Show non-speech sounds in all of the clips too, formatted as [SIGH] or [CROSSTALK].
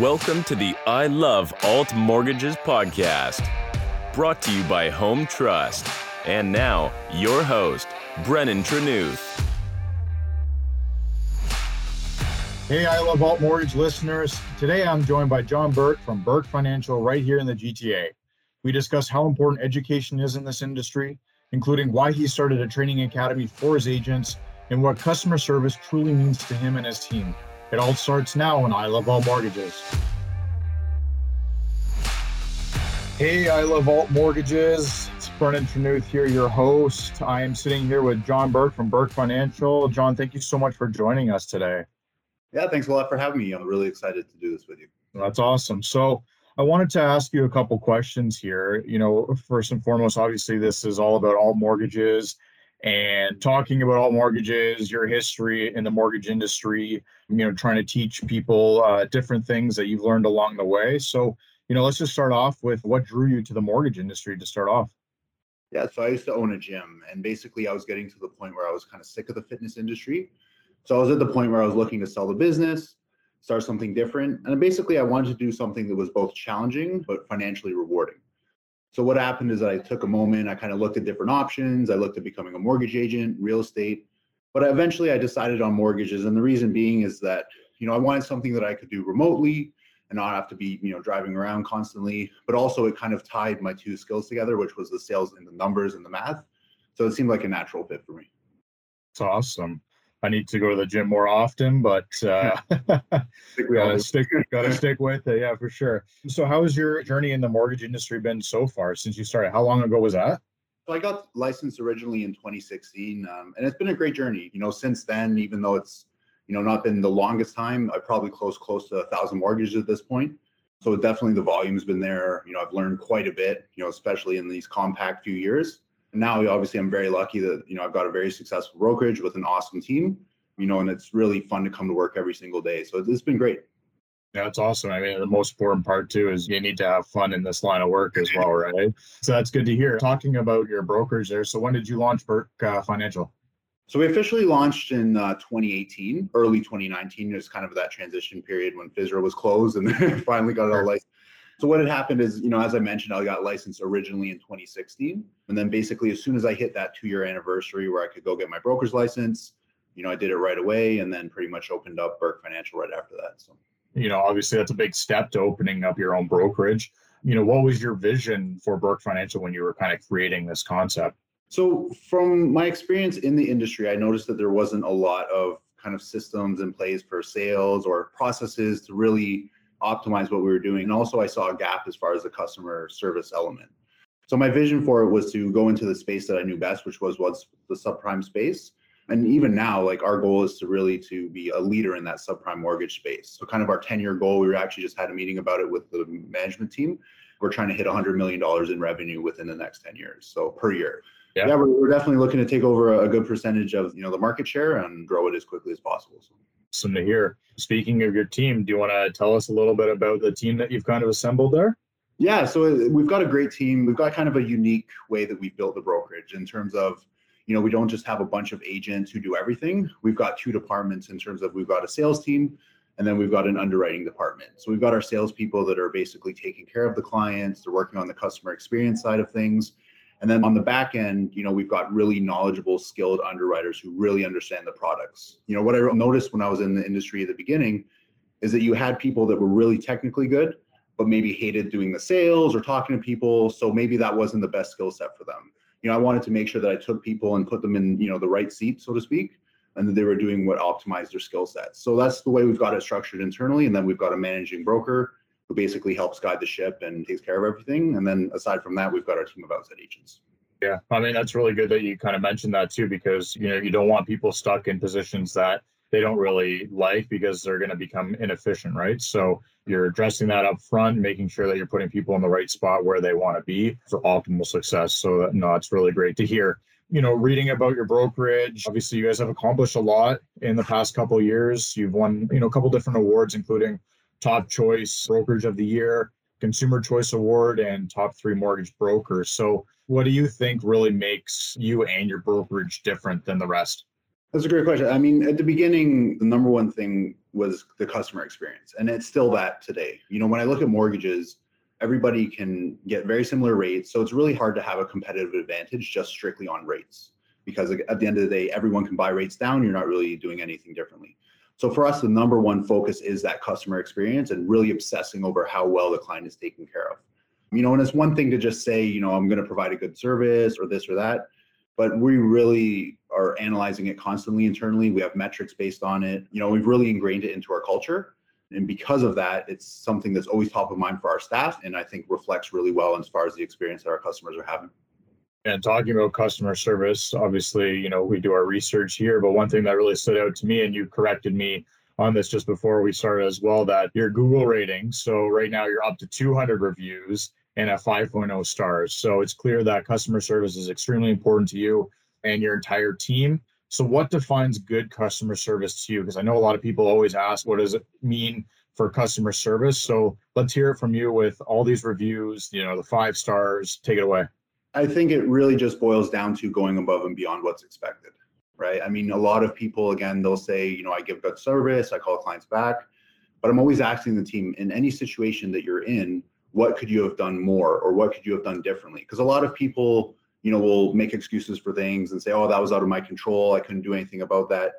Welcome to the I Love Alt Mortgages podcast, brought to you by Home Trust. And now, your host, Brennan Trenuth. Hey, I Love Alt Mortgage listeners. Today I'm joined by John Burke from Burke Financial right here in the GTA. We discuss how important education is in this industry, including why he started a training academy for his agents and what customer service truly means to him and his team. It all starts now on I Love Alt Mortgages. Hey, I Love Alt Mortgages. It's Brennan Trenuth here, your host. I am sitting here with John Burke from Burke Financial. John, thank you so much for joining us today. Yeah, thanks a lot for having me. I'm really excited to do this with you. That's awesome. So, I wanted to ask you a couple questions here. You know, first and foremost, obviously, this is all about alt mortgages and talking about all mortgages, your history in the mortgage industry, you know, trying to teach people uh, different things that you've learned along the way. So, you know, let's just start off with what drew you to the mortgage industry to start off. Yeah, so I used to own a gym, and basically, I was getting to the point where I was kind of sick of the fitness industry. So I was at the point where I was looking to sell the business, start something different, and basically, I wanted to do something that was both challenging but financially rewarding. So what happened is that I took a moment, I kind of looked at different options. I looked at becoming a mortgage agent, real estate, but eventually I decided on mortgages. And the reason being is that, you know, I wanted something that I could do remotely and not have to be, you know, driving around constantly, but also it kind of tied my two skills together, which was the sales and the numbers and the math. So it seemed like a natural fit for me. It's awesome. I need to go to the gym more often, but uh, [LAUGHS] gotta stick gotta [LAUGHS] stick with it. Yeah, for sure. So, how has your journey in the mortgage industry been so far since you started? How long ago was that? So I got licensed originally in 2016, um, and it's been a great journey. You know, since then, even though it's you know not been the longest time, I probably closed close to a thousand mortgages at this point. So definitely the volume's been there. You know, I've learned quite a bit. You know, especially in these compact few years now obviously i'm very lucky that you know i've got a very successful brokerage with an awesome team you know and it's really fun to come to work every single day so it's been great yeah, it's awesome. I mean, the most important part too is you need to have fun in this line of work as well, right? So that's good to hear. Talking about your brokerage there. So when did you launch Burke uh, Financial? So we officially launched in uh, 2018, early 2019. It was kind of that transition period when FSRA was closed and then [LAUGHS] finally got it all licensed. So what had happened is, you know, as I mentioned, I got licensed originally in 2016, and then basically as soon as I hit that two-year anniversary where I could go get my broker's license, you know, I did it right away, and then pretty much opened up Burke Financial right after that. So, you know, obviously that's a big step to opening up your own brokerage. You know, what was your vision for Burke Financial when you were kind of creating this concept? So, from my experience in the industry, I noticed that there wasn't a lot of kind of systems in place for sales or processes to really optimize what we were doing. And also, I saw a gap as far as the customer service element. So my vision for it was to go into the space that I knew best, which was was the subprime space. And even now, like our goal is to really to be a leader in that subprime mortgage space. So kind of our 10-year goal, we actually just had a meeting about it with the management team. We're trying to hit $100 million in revenue within the next 10 years, so per year. Yeah, yeah we're, we're, definitely looking to take over a good percentage of you know the market share and grow it as quickly as possible. So awesome to hear. Speaking of your team, do you want to tell us a little bit about the team that you've kind of assembled there? Yeah, so uh, we've got a great team. We've got kind of a unique way that we've built the brokerage in terms of, you know, we don't just have a bunch of agents who do everything. We've got two departments in terms of we've got a sales team and then we've got an underwriting department. So we've got our salespeople that are basically taking care of the clients, they're working on the customer experience side of things. And then on the back end, you know, we've got really knowledgeable, skilled underwriters who really understand the products. You know, what I noticed when I was in the industry at the beginning is that you had people that were really technically good, but maybe hated doing the sales or talking to people. So maybe that wasn't the best skill set for them. You know, I wanted to make sure that I took people and put them in, you know, the right seat, so to speak, and that they were doing what optimized their skill sets. So that's the way we've got it structured internally. And then we've got a managing broker who basically helps guide the ship and takes care of everything. And then aside from that, we've got our team of outside agents. Yeah, I mean that's really good that you kind of mentioned that too, because you know you don't want people stuck in positions that they don't really like because they're going to become inefficient, right? So you're addressing that up front, making sure that you're putting people in the right spot where they want to be for optimal success. So that, no, it's really great to hear. You know, reading about your brokerage, obviously you guys have accomplished a lot in the past couple years. You've won, you know, a couple different awards, including top choice brokerage of the year, consumer choice award, and top three mortgage brokers. So, what do you think really makes you and your brokerage different than the rest? That's a great question. I mean, at the beginning, the number one thing was the customer experience, and it's still that today. You know, when I look at mortgages, everybody can get very similar rates, so it's really hard to have a competitive advantage just strictly on rates because at the end of the day, everyone can buy rates down. You're not really doing anything differently. So for us, the number one focus is that customer experience and really obsessing over how well the client is taken care of. You know, and it's one thing to just say, you know, I'm going to provide a good service or this or that, but we really are analyzing it constantly internally. We have metrics based on it. You know, we've really ingrained it into our culture. And because of that, it's something that's always top of mind for our staff and I think reflects really well as far as the experience that our customers are having. And talking about customer service, obviously, you know, we do our research here, but one thing that really stood out to me, and you corrected me on this just before we started as well, that your Google rating. So right now you're up to 200 reviews and a 5.0 stars. So it's clear that customer service is extremely important to you and your entire team. So what defines good customer service to you? Because I know a lot of people always ask, what does it mean for customer service? So let's hear it from you with all these reviews, you know, the five stars. Take it away. I think it really just boils down to going above and beyond what's expected, right? I mean, a lot of people, again, they'll say, you know, I give good service, I call clients back, but I'm always asking the team in any situation that you're in, what could you have done more or what could you have done differently? Because a lot of people, you know, will make excuses for things and say, oh, that was out of my control, I couldn't do anything about that.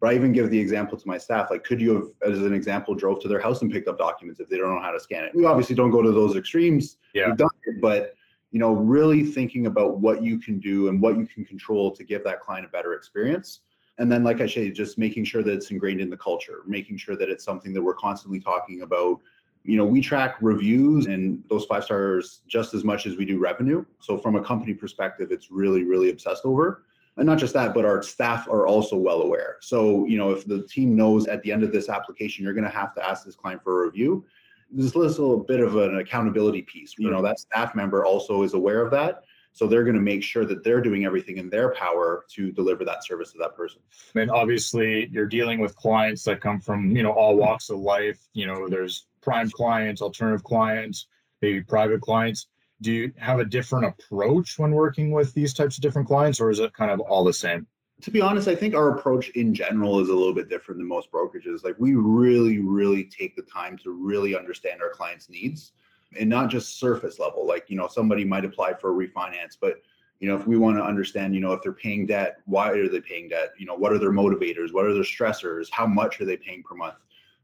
But I even give the example to my staff, like, could you have, as an example, drove to their house and picked up documents if they don't know how to scan it? We obviously don't go to those extremes. Yeah. We've done it, but you know, really thinking about what you can do and what you can control to give that client a better experience. And then, like I say, just making sure that it's ingrained in the culture, making sure that it's something that we're constantly talking about. You know, we track reviews and those five stars just as much as we do revenue. So, from a company perspective, it's really, really obsessed over. And not just that, but our staff are also well aware. So, you know, if the team knows at the end of this application, you're going to have to ask this client for a review, there's a little bit of an accountability piece. You know, that staff member also is aware of that. So they're going to make sure that they're doing everything in their power to deliver that service to that person. And obviously, you're dealing with clients that come from, you know, all walks of life. You know, there's prime clients, alternative clients, maybe private clients. Do you have a different approach when working with these types of different clients, or is it kind of all the same? To be honest, I think our approach in general is a little bit different than most brokerages. Like we really, really take the time to really understand our clients' needs and not just surface level. Like, you know, somebody might apply for a refinance, but you know, if we want to understand, you know, if they're paying debt, why are they paying debt? You know, what are their motivators? What are their stressors? How much are they paying per month?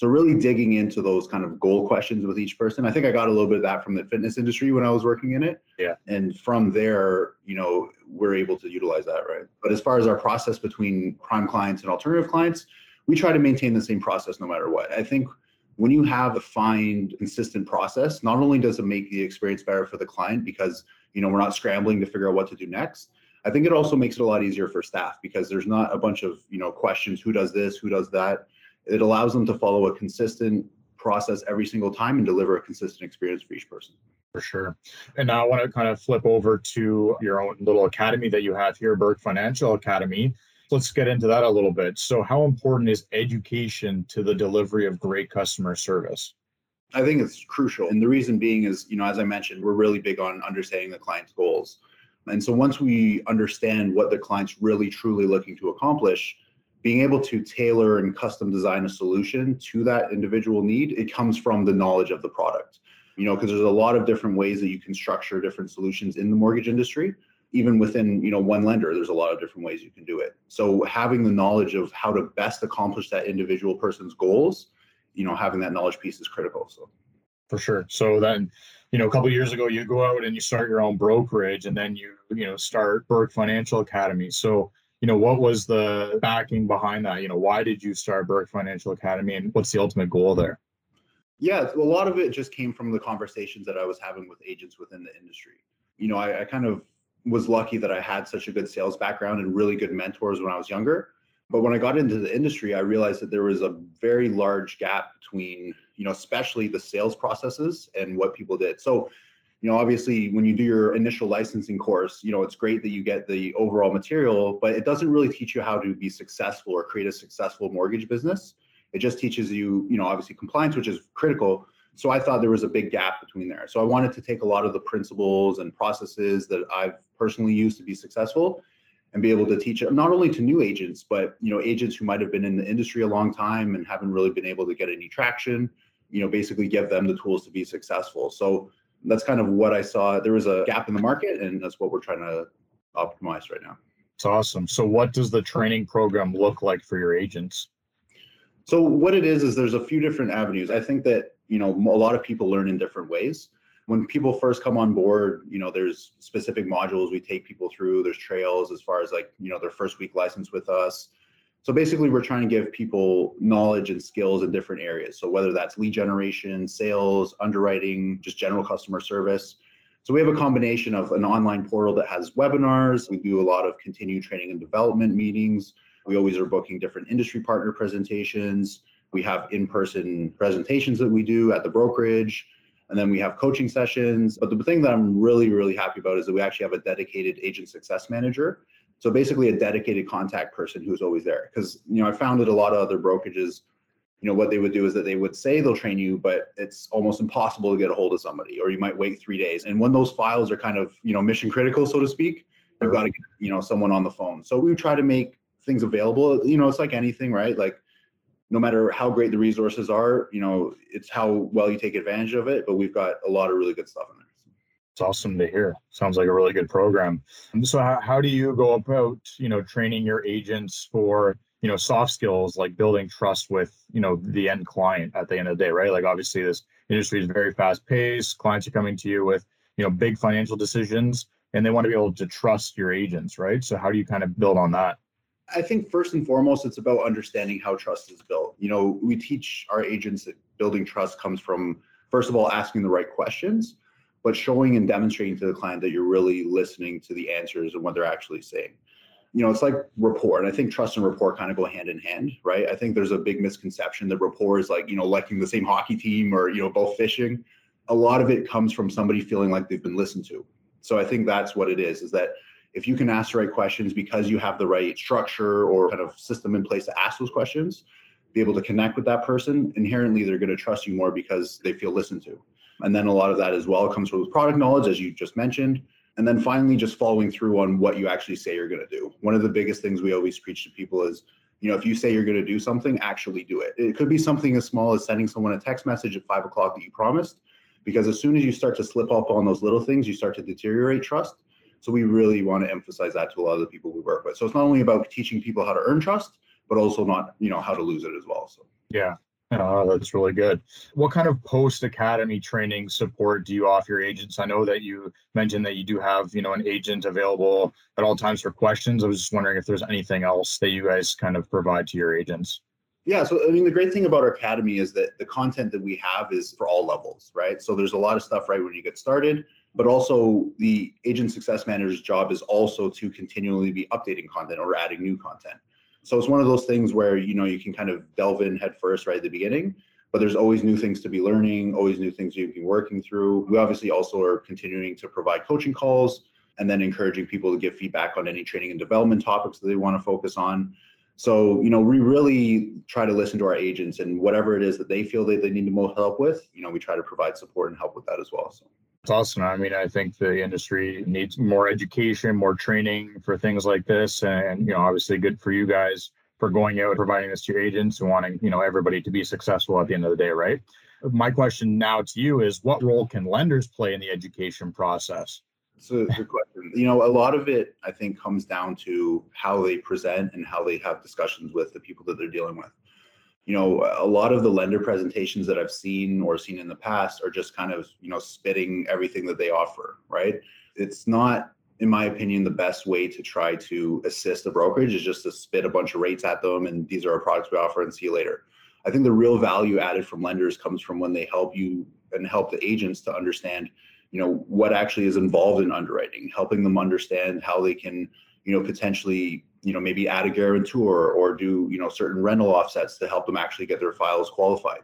So really digging into those kind of goal questions with each person. I think I got a little bit of that from the fitness industry when I was working in it. Yeah. And from there, you know, we're able to utilize that, right? But as far as our process between prime clients and alternative clients, we try to maintain the same process no matter what. I think when you have a fine, consistent process, not only does it make the experience better for the client because you know we're not scrambling to figure out what to do next. I think it also makes it a lot easier for staff because there's not a bunch of you know questions: who does this, who does that it allows them to follow a consistent process every single time and deliver a consistent experience for each person. For sure. And now I want to kind of flip over to your own little academy that you have here, Burke Financial Academy. Let's get into that a little bit. So, how important is education to the delivery of great customer service? I think it's crucial. And the reason being is, you know, as I mentioned, we're really big on understanding the client's goals. And so once we understand what the client's really truly looking to accomplish, being able to tailor and custom design a solution to that individual need, it comes from the knowledge of the product. You know, because there's a lot of different ways that you can structure different solutions in the mortgage industry. Even within, you know, one lender, there's a lot of different ways you can do it. So having the knowledge of how to best accomplish that individual person's goals, you know, having that knowledge piece is critical. So for sure. So then, you know, a couple years ago, you go out and you start your own brokerage, and then you, you know, start Burke Financial Academy. So you know what was the backing behind that? You know why did you start burke financial academy and what's the ultimate goal there? Yeah a lot of it just came from the conversations that i was having with agents within the industry. You know I, I kind of was lucky that i had such a good sales background and really good mentors when i was younger. But when i got into the industry i realized that there was a very large gap between you know especially the sales processes and what people did. So you know obviously when you do your initial licensing course you know it's great that you get the overall material but it doesn't really teach you how to be successful or create a successful mortgage business. It just teaches you you know obviously compliance which is critical. So i thought there was a big gap between there. So i wanted to take a lot of the principles and processes that i've personally used to be successful and be able to teach it not only to new agents, but you know, agents who might have been in the industry a long time and haven't really been able to get any traction, you know, basically give them the tools to be successful. So that's kind of what I saw. There was a gap in the market, and that's what we're trying to optimize right now. It's awesome. So, what does the training program look like for your agents? So, what it is is there's a few different avenues. I think that you know a lot of people learn in different ways. When people first come on board, you know, there's specific modules we take people through. There's trails as far as like you know their first week license with us. So basically, we're trying to give people knowledge and skills in different areas. So whether that's lead generation, sales, underwriting, just general customer service. So we have a combination of an online portal that has webinars. We do a lot of continued training and development meetings. We always are booking different industry partner presentations. We have in-person presentations that we do at the brokerage. And then we have coaching sessions. But the thing that I'm really, really happy about is that we actually have a dedicated agent success manager so basically a dedicated contact person who's always there. Because, you know, I found that a lot of other brokerages, you know, what they would do is that they would say they'll train you, but it's almost impossible to get a hold of somebody, or you might wait three days. And when those files are kind of, you know, mission critical, so to speak, you've got to get, you know, someone on the phone. So we try to make things available. You know, it's like anything, right? Like no matter how great the resources are, you know, it's how well you take advantage of it. But we've got a lot of really good stuff in there. It's awesome to hear. Sounds like a really good program. So how, how do you go about, you know, training your agents for, you know, soft skills like building trust with, you know, the end client at the end of the day, right? Like obviously this industry is very fast paced. Clients are coming to you with, you know, big financial decisions and they want to be able to trust your agents, right? So how do you kind of build on that? I think first and foremost, it's about understanding how trust is built. You know, we teach our agents that building trust comes from, first of all, asking the right questions but showing and demonstrating to the client that you're really listening to the answers and what they're actually saying. You know, it's like rapport. And I think trust and rapport kind of go hand in hand, right? I think there's a big misconception that rapport is like, you know, liking the same hockey team or, you know, both fishing. A lot of it comes from somebody feeling like they've been listened to. So I think that's what it is, is that if you can ask the right questions because you have the right structure or kind of system in place to ask those questions, be able to connect with that person, inherently they're going to trust you more because they feel listened to. And then a lot of that as well comes with product knowledge, as you just mentioned. And then finally, just following through on what you actually say you're going to do. One of the biggest things we always preach to people is, you know, if you say you're going to do something, actually do it. It could be something as small as sending someone a text message at five o'clock that you promised, because as soon as you start to slip up on those little things, you start to deteriorate trust. So we really want to emphasize that to a lot of the people we work with. So it's not only about teaching people how to earn trust, but also not, you know, how to lose it as well. So yeah, Oh, that's really good. What kind of post academy training support do you offer your agents? I know that you mentioned that you do have, you know, an agent available at all times for questions. I was just wondering if there's anything else that you guys kind of provide to your agents. Yeah, so I mean, the great thing about our academy is that the content that we have is for all levels, right? So there's a lot of stuff right when you get started, but also the agent success manager's job is also to continually be updating content or adding new content. So it's one of those things where you know you can kind of delve in head first right at the beginning, but there's always new things to be learning, always new things you can be working through. We obviously also are continuing to provide coaching calls and then encouraging people to give feedback on any training and development topics that they want to focus on. So, you know, we really try to listen to our agents and whatever it is that they feel that they need the most help with, you know, we try to provide support and help with that as well. So it's awesome. I mean, I think the industry needs more education, more training for things like this. And, you know, obviously good for you guys for going out, providing this to your agents and wanting, you know, everybody to be successful at the end of the day, right? My question now to you is what role can lenders play in the education process? It's a good question. You know, a lot of it, I think, comes down to how they present and how they have discussions with the people that they're dealing with you know a lot of the lender presentations that i've seen or seen in the past are just kind of you know spitting everything that they offer right? It's not in my opinion the best way to try to assist a brokerage is just to spit a bunch of rates at them and these are our products we offer and see you later. I think the real value added from lenders comes from when they help you and help the agents to understand you know what actually is involved in underwriting helping them understand how they can you know potentially you know maybe add a guarantor or do you know certain rental offsets to help them actually get their files qualified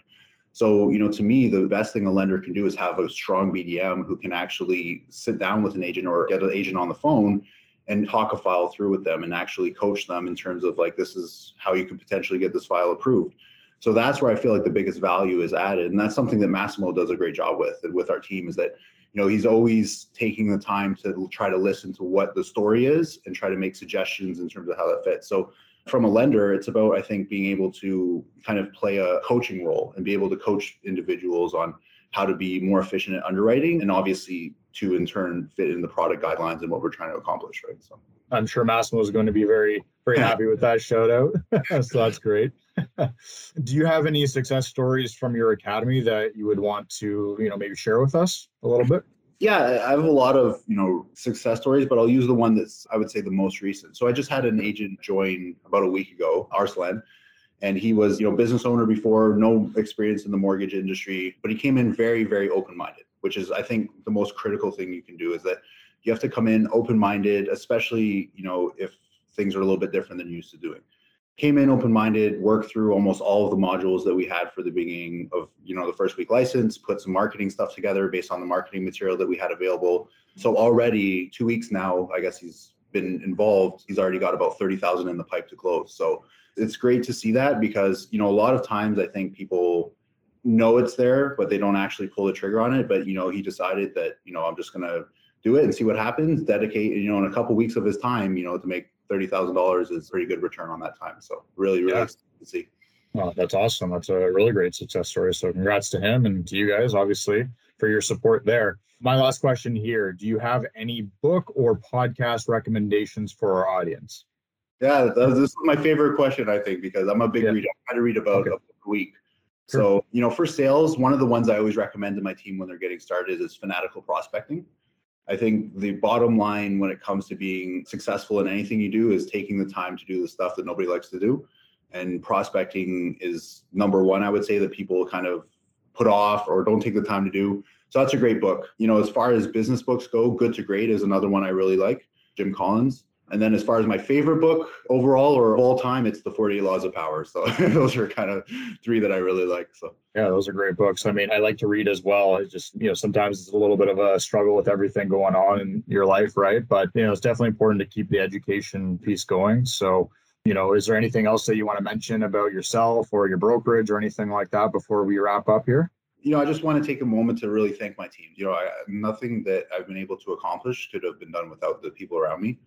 so you know to me the best thing a lender can do is have a strong bdm who can actually sit down with an agent or get an agent on the phone and talk a file through with them and actually coach them in terms of like this is how you could potentially get this file approved So that's where I feel like the biggest value is added. And that's something that Massimo does a great job with and with our team is that, you know, he's always taking the time to try to listen to what the story is and try to make suggestions in terms of how that fits. So from a lender, it's about, I think, being able to kind of play a coaching role and be able to coach individuals on how to be more efficient at underwriting and obviously to in turn fit in the product guidelines and what we're trying to accomplish, right? So I'm sure Massimo is going to be very, very happy with that shout out. [LAUGHS] so that's great. [LAUGHS] Do you have any success stories from your academy that you would want to, you know, maybe share with us a little bit? Yeah, I have a lot of, you know, success stories, but I'll use the one that's I would say the most recent. So I just had an agent join about a week ago, Arslan, and he was, you know, business owner before, no experience in the mortgage industry, but he came in very, very open-minded, which is I think the most critical thing you can do is that you have to come in open-minded, especially, you know, if things are a little bit different than you're used to doing. Came in open-minded worked through almost all of the modules that we had for the beginning of you know the first week license put some marketing stuff together based on the marketing material that we had available. So already two weeks now i guess he's been involved he's already got about 30000 in the pipe to close so it's great to see that because you know a lot of times i think people know it's there but they don't actually pull the trigger on it but you know he decided that you know i'm just going to do it and see what happens dedicate you know in a couple of weeks of his time you know to make thirty thousand dollars is pretty good return on that time. So really, really yeah. to see. Well, that's awesome. That's a really great success story. So congrats to him and to you guys, obviously, for your support there. My last question here: Do you have any book or podcast recommendations for our audience? Yeah, this is my favorite question. I think because I'm a big yeah. reader. I try to read about okay. a book a week. Sure. So, you know, for sales, one of the ones I always recommend to my team when they're getting started is fanatical prospecting. I think the bottom line when it comes to being successful in anything you do is taking the time to do the stuff that nobody likes to do. And prospecting is number one, I would say, that people kind of put off or don't take the time to do. So that's a great book. You know, as far as business books go, Good to Great is another one I really like, Jim Collins. And then as far as my favorite book overall or all time, it's the 48 Laws of Power. So [LAUGHS] those are kind of three that I really like. So yeah, those are great books. I mean, I like to read as well. It just, you know, sometimes it's a little bit of a struggle with everything going on in your life, right? But you know, it's definitely important to keep the education piece going. So, you know, is there anything else that you want to mention about yourself or your brokerage or anything like that before we wrap up here? you know, I just want to take a moment to really thank my team. You know, I, nothing that I've been able to accomplish could have been done without the people around me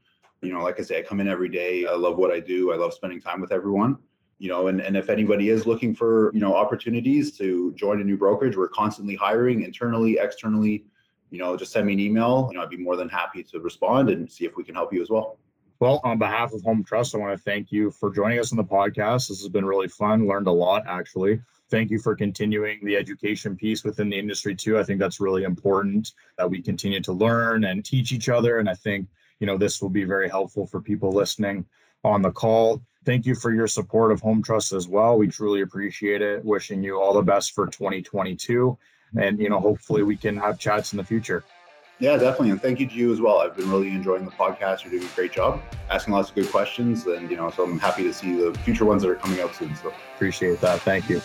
you know like i say i come in every day i love what i do i love spending time with everyone you know and, and if anybody is looking for you know opportunities to join a new brokerage we're constantly hiring internally externally you know just send me an email you know i'd be more than happy to respond and see if we can help you as well well on behalf of home trust i want to thank you for joining us on the podcast this has been really fun learned a lot actually thank you for continuing the education piece within the industry too i think that's really important that we continue to learn and teach each other and i think you know, this will be very helpful for people listening on the call. Thank you for your support of Home Trust as well. We truly appreciate it. Wishing you all the best for 2022. And, you know, hopefully we can have chats in the future. Yeah, definitely. And thank you to you as well. I've been really enjoying the podcast. You're doing a great job, asking lots of good questions. And, you know, so I'm happy to see the future ones that are coming out soon. So appreciate that. Thank you.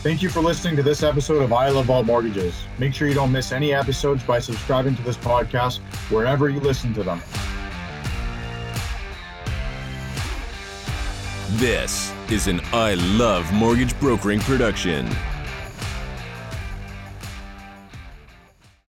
Thank you for listening to this episode of I Love Alt Mortgages. Make sure you don't miss any episodes by subscribing to this podcast wherever you listen to them. This is an I Love Mortgage Brokering production.